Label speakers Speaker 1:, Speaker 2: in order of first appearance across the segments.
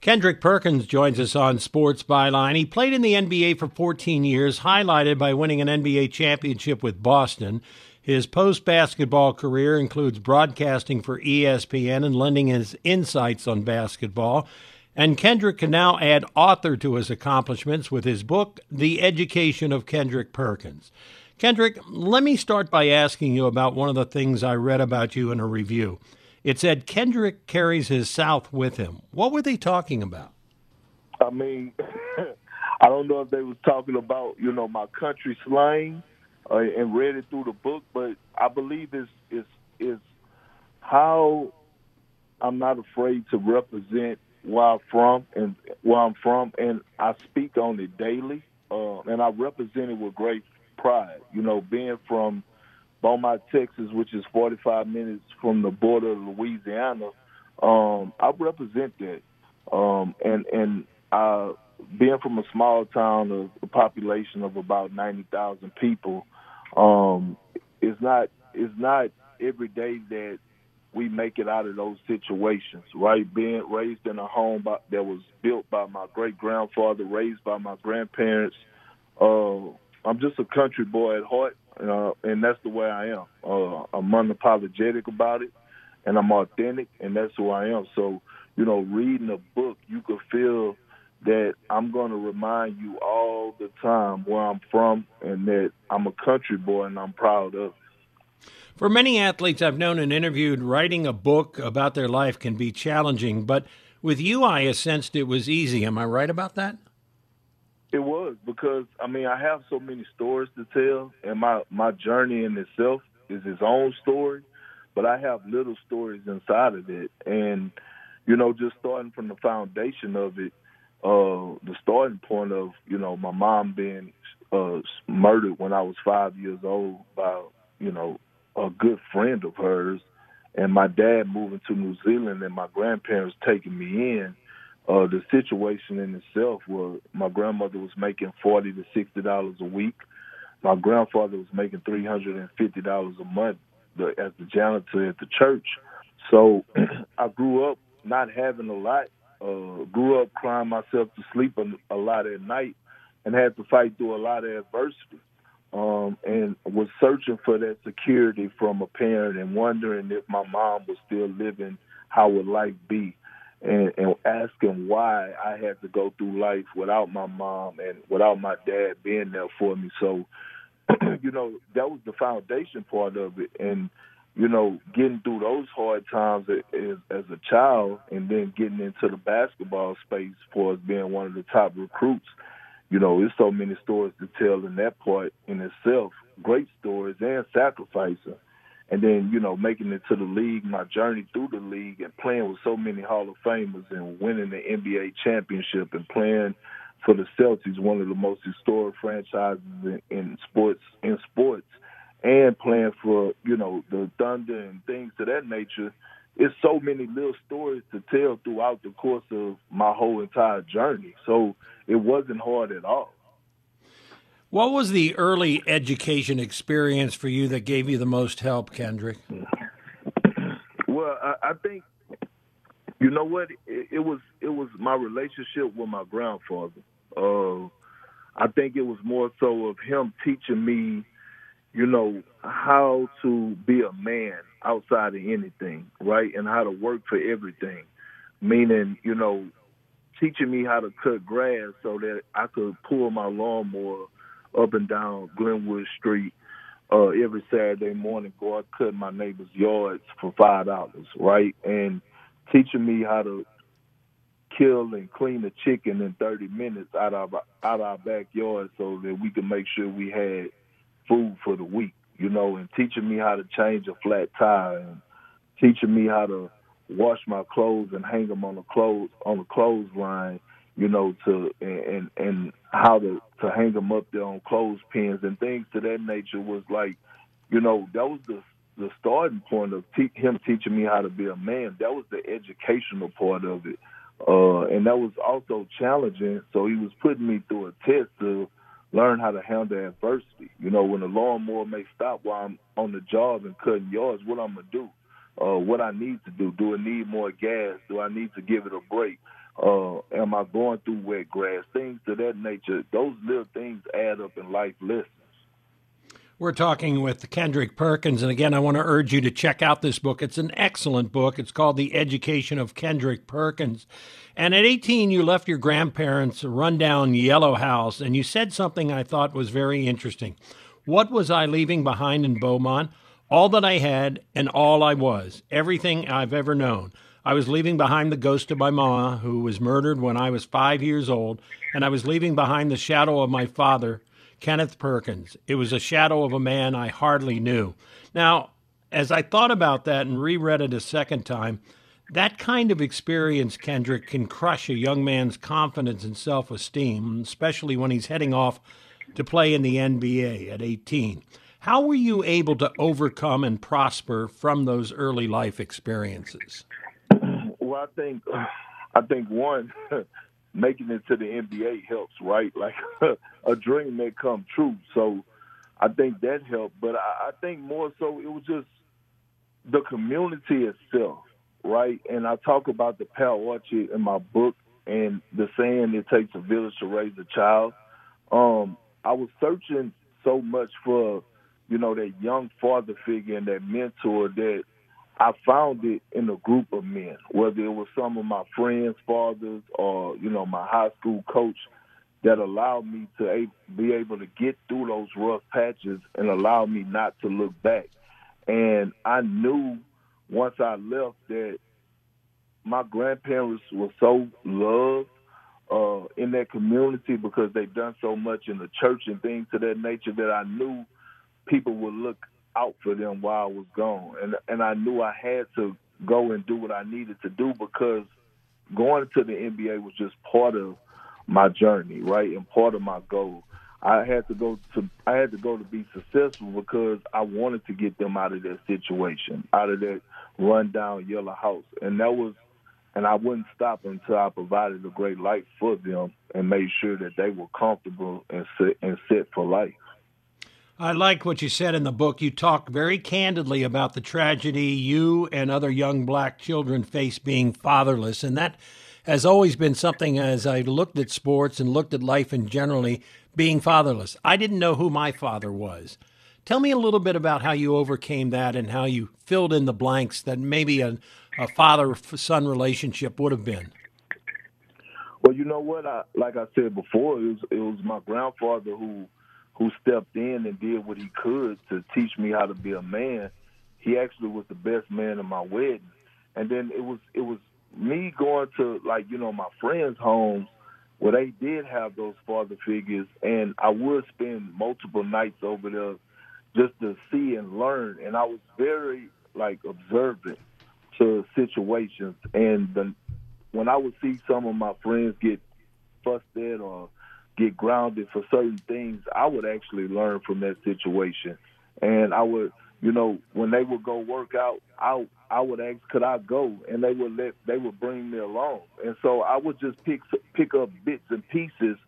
Speaker 1: Kendrick Perkins joins us on Sports Byline. He played in the NBA for 14 years, highlighted by winning an NBA championship with Boston. His post basketball career includes broadcasting for ESPN and lending his insights on basketball. And Kendrick can now add author to his accomplishments with his book, The Education of Kendrick Perkins. Kendrick, let me start by asking you about one of the things I read about you in a review. It said Kendrick carries his South with him. What were they talking about?
Speaker 2: I mean, I don't know if they was talking about you know my country slang uh, and read it through the book, but I believe is is is how I'm not afraid to represent where I'm from and where I'm from, and I speak on it daily, uh, and I represent it with great pride. You know, being from Beaumont, Texas, which is 45 minutes from the border of Louisiana, um, I represent that. Um, and and being from a small town of a population of about 90,000 people, um, it's not it's not every day that we make it out of those situations, right? Being raised in a home by, that was built by my great grandfather, raised by my grandparents. Uh, I'm just a country boy at heart, uh, and that's the way I am. Uh, I'm unapologetic about it, and I'm authentic, and that's who I am. So, you know, reading a book, you could feel that I'm going to remind you all the time where I'm from, and that I'm a country boy, and I'm proud of. It.
Speaker 1: For many athletes I've known and interviewed, writing a book about their life can be challenging, but with you, I sensed it was easy. Am I right about that?
Speaker 2: It was because I mean I have so many stories to tell, and my my journey in itself is its own story, but I have little stories inside of it, and you know just starting from the foundation of it, uh, the starting point of you know my mom being uh, murdered when I was five years old by you know a good friend of hers, and my dad moving to New Zealand and my grandparents taking me in uh, the situation in itself where my grandmother was making forty to sixty dollars a week. My grandfather was making three hundred and fifty dollars a month as the janitor at the church. So I grew up not having a lot. Uh, grew up crying myself to sleep a, a lot at night, and had to fight through a lot of adversity. Um, and was searching for that security from a parent and wondering if my mom was still living, how would life be? And, and asking why I had to go through life without my mom and without my dad being there for me. So, you know, that was the foundation part of it. And, you know, getting through those hard times as, as a child and then getting into the basketball space for us being one of the top recruits, you know, there's so many stories to tell in that part in itself. Great stories and sacrificing and then you know making it to the league, my journey through the league, and playing with so many Hall of Famers and winning the NBA championship and playing for the Celtics, one of the most historic franchises in, in sports in sports, and playing for you know the Thunder and things of that nature. It's so many little stories to tell throughout the course of my whole entire journey. So it wasn't hard at all.
Speaker 1: What was the early education experience for you that gave you the most help, Kendrick?
Speaker 2: Well, I, I think you know what it, it, was. It was my relationship with my grandfather. Uh, I think it was more so of him teaching me, you know, how to be a man outside of anything, right, and how to work for everything. Meaning, you know, teaching me how to cut grass so that I could pull my lawnmower up and down Glenwood Street uh, every Saturday morning, go out cut my neighbor's yards for five dollars, right? And teaching me how to kill and clean a chicken in 30 minutes out of out of our backyard, so that we could make sure we had food for the week, you know, and teaching me how to change a flat tire, and teaching me how to wash my clothes and hang them on the clothes on the clothesline you know, to and and how to to hang them up there on clothespins and things to that nature was like, you know, that was the the starting point of te- him teaching me how to be a man. That was the educational part of it, uh, and that was also challenging. So he was putting me through a test to learn how to handle adversity. You know, when the lawnmower may stop while I'm on the job and cutting yards, what I'm gonna do? Uh, what I need to do? Do I need more gas? Do I need to give it a break? Uh, am I going through wet grass? Things to that nature. Those little things add up in life lessons.
Speaker 1: We're talking with Kendrick Perkins, and again, I want to urge you to check out this book. It's an excellent book. It's called The Education of Kendrick Perkins. And at 18, you left your grandparents' rundown yellow house, and you said something I thought was very interesting. What was I leaving behind in Beaumont? All that I had and all I was, everything I've ever known. I was leaving behind the ghost of my ma, who was murdered when I was five years old, and I was leaving behind the shadow of my father, Kenneth Perkins. It was a shadow of a man I hardly knew. Now, as I thought about that and reread it a second time, that kind of experience, Kendrick, can crush a young man's confidence and self esteem, especially when he's heading off to play in the NBA at 18. How were you able to overcome and prosper from those early life experiences?
Speaker 2: Well, I think, I think one, making it to the NBA helps, right? Like a dream may come true. So I think that helped. But I, I think more so it was just the community itself, right? And I talk about the Pear Orchard in my book and the saying it takes a village to raise a child. Um, I was searching so much for, you know, that young father figure and that mentor that I found it in a group of men, whether it was some of my friends' fathers or, you know, my high school coach that allowed me to be able to get through those rough patches and allow me not to look back. And I knew once I left that my grandparents were so loved uh, in that community because they've done so much in the church and things of that nature that I knew people would look out for them while I was gone, and and I knew I had to go and do what I needed to do because going to the NBA was just part of my journey, right, and part of my goal. I had to go to I had to go to be successful because I wanted to get them out of that situation, out of that rundown yellow house, and that was, and I wouldn't stop until I provided a great life for them and made sure that they were comfortable and set and set for life.
Speaker 1: I like what you said in the book. You talk very candidly about the tragedy you and other young black children face being fatherless. And that has always been something as I looked at sports and looked at life in generally, being fatherless. I didn't know who my father was. Tell me a little bit about how you overcame that and how you filled in the blanks that maybe a, a father son relationship would have been.
Speaker 2: Well, you know what? I, like I said before, it was, it was my grandfather who who stepped in and did what he could to teach me how to be a man. He actually was the best man in my wedding. And then it was it was me going to like, you know, my friends' homes where they did have those father figures and I would spend multiple nights over there just to see and learn and I was very like observant to situations and the, when I would see some of my friends get fussed at or get grounded for certain things, I would actually learn from that situation. And I would, you know, when they would go work out, I I would ask, could I go? And they would let they would bring me along. And so I would just pick pick up bits and pieces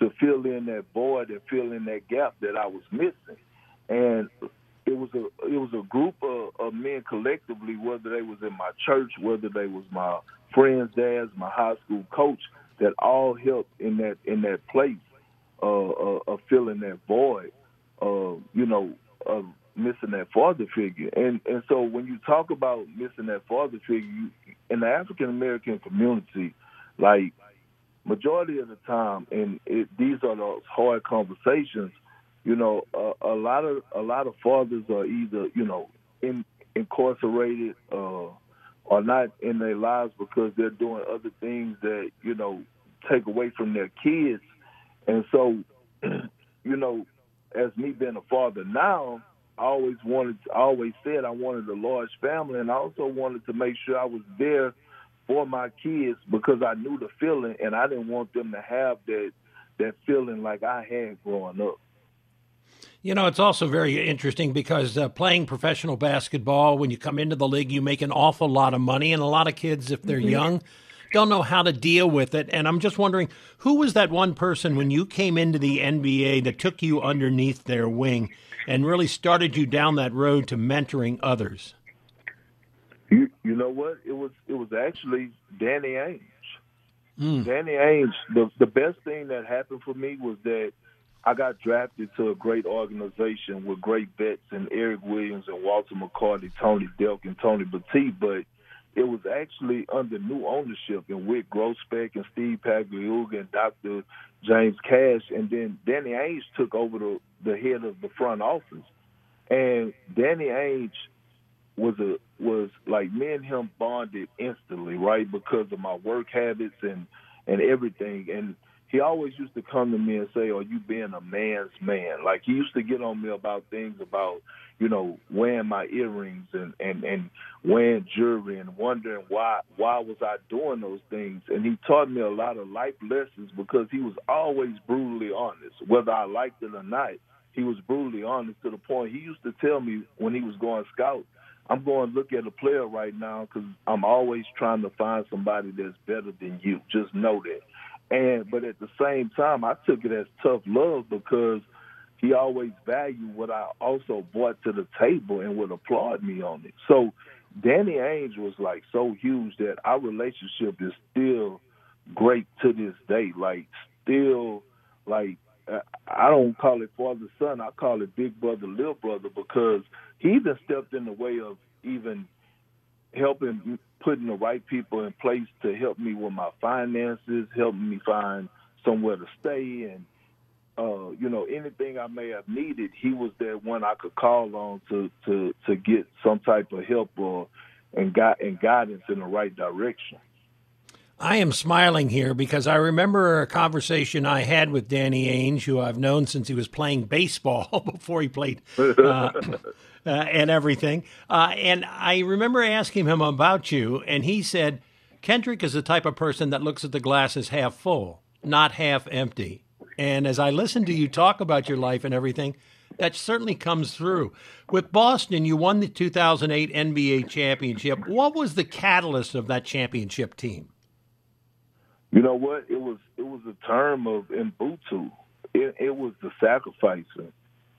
Speaker 2: to fill in that void and fill in that gap that I was missing. And it was a it was a group of, of men collectively, whether they was in my church, whether they was my friends' dads, my high school coach, that all help in that in that place uh, uh, of filling that void, uh, you know, of missing that father figure. And and so when you talk about missing that father figure, you, in the African American community, like majority of the time, and it, these are those hard conversations. You know, uh, a lot of a lot of fathers are either you know in, incarcerated uh, are not in their lives because they're doing other things that you know take away from their kids. And so, you know, as me being a father now, I always wanted, I always said I wanted a large family, and I also wanted to make sure I was there for my kids because I knew the feeling, and I didn't want them to have that that feeling like I had growing up.
Speaker 1: You know, it's also very interesting because uh, playing professional basketball, when you come into the league, you make an awful lot of money. And a lot of kids, if they're mm-hmm. young, don't know how to deal with it. And I'm just wondering who was that one person when you came into the NBA that took you underneath their wing and really started you down that road to mentoring others?
Speaker 2: You, you know what? It was it was actually Danny Ainge. Mm. Danny Ainge, the the best thing that happened for me was that I got drafted to a great organization with great vets and Eric Williams and Walter McCarty, Tony Delk, and Tony Battie, but it was actually under new ownership and with Grousbeck and Steve Pagliuca and Dr. James Cash, and then Danny Ainge took over the, the head of the front office. And Danny Ainge was a was like me and him bonded instantly, right? Because of my work habits and and everything. And he always used to come to me and say, "Are you being a man's man?" Like he used to get on me about things about, you know, wearing my earrings and and and wearing jewelry and wondering why why was I doing those things. And he taught me a lot of life lessons because he was always brutally honest, whether I liked it or not. He was brutally honest to the point he used to tell me when he was going scout, I'm going to look at a player right now because I'm always trying to find somebody that's better than you. Just know that. And but at the same time, I took it as tough love because he always valued what I also brought to the table and would applaud me on it. So Danny Ainge was like so huge that our relationship is still great to this day. Like still, like uh, I don't call it father son. I call it big brother, little brother because he even stepped in the way of even helping putting the right people in place to help me with my finances, helping me find somewhere to stay, and uh, you know anything I may have needed. He was that one I could call on to to to get some type of help or and got and guidance in the right direction.
Speaker 1: I am smiling here because I remember a conversation I had with Danny Ainge, who I've known since he was playing baseball before he played uh, uh, and everything. Uh, and I remember asking him about you, and he said, Kendrick is the type of person that looks at the glass as half full, not half empty. And as I listen to you talk about your life and everything, that certainly comes through. With Boston, you won the 2008 NBA championship. What was the catalyst of that championship team?
Speaker 2: You know what? It was it was a term of Ubuntu. It, it was the sacrificing,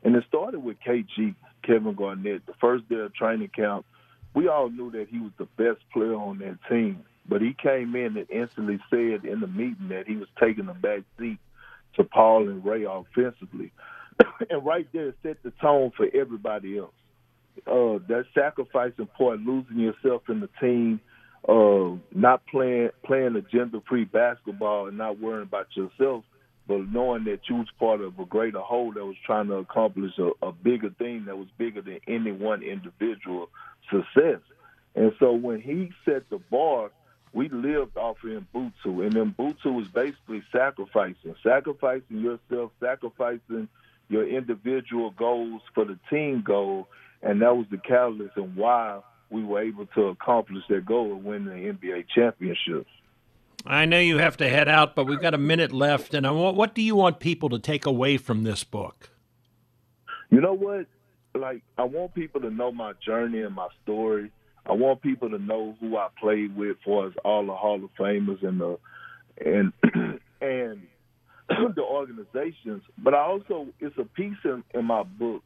Speaker 2: and it started with KG. Kevin Garnett, the first day of training camp, we all knew that he was the best player on that team. But he came in and instantly said in the meeting that he was taking a back seat to Paul and Ray offensively. and right there set the tone for everybody else. Uh, that sacrificing part, losing yourself in the team, uh, not playing playing agenda free basketball and not worrying about yourself but knowing that you was part of a greater whole that was trying to accomplish a, a bigger thing that was bigger than any one individual success. And so when he set the bar, we lived off of Ubuntu, and Ubuntu was basically sacrificing, sacrificing yourself, sacrificing your individual goals for the team goal, and that was the catalyst and why we were able to accomplish that goal of winning the NBA championships.
Speaker 1: I know you have to head out, but we've got a minute left. And I want, what do you want people to take away from this book?
Speaker 2: You know what? Like, I want people to know my journey and my story. I want people to know who I played with, for as all the Hall of Famers and the and and the organizations. But I also, it's a piece in, in my book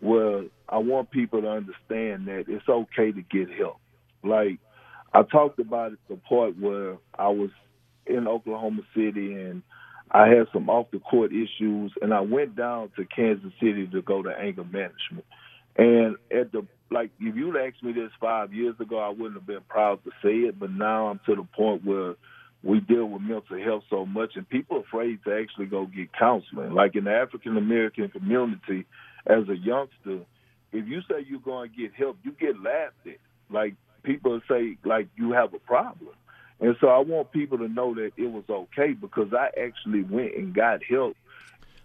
Speaker 2: where I want people to understand that it's okay to get help. Like I talked about it, the part where I was in Oklahoma City and I had some off the court issues, and I went down to Kansas City to go to anger management. And at the like, if you'd asked me this five years ago, I wouldn't have been proud to say it. But now I'm to the point where we deal with mental health so much, and people are afraid to actually go get counseling. Like in the African American community, as a youngster, if you say you're going to get help, you get laughed at. Like people say like you have a problem. And so I want people to know that it was okay because I actually went and got help.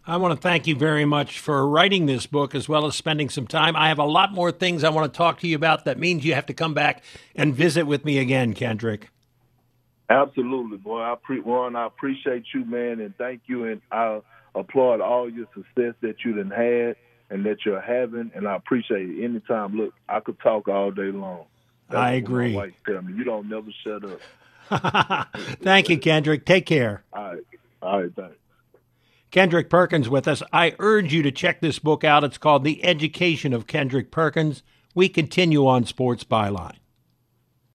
Speaker 1: I want to thank you very much for writing this book as well as spending some time. I have a lot more things I want to talk to you about. That means you have to come back and visit with me again, Kendrick.
Speaker 2: Absolutely, boy. I pre- Ron, I appreciate you, man, and thank you. And I applaud all your success that you done had and that you're having. And I appreciate it. Anytime, look, I could talk all day long.
Speaker 1: That's I agree.
Speaker 2: My tell me you don't never shut
Speaker 1: up. Thank you, Kendrick. Take care.
Speaker 2: All right. All right. Thanks.
Speaker 1: Kendrick Perkins with us. I urge you to check this book out. It's called The Education of Kendrick Perkins. We continue on Sports Byline.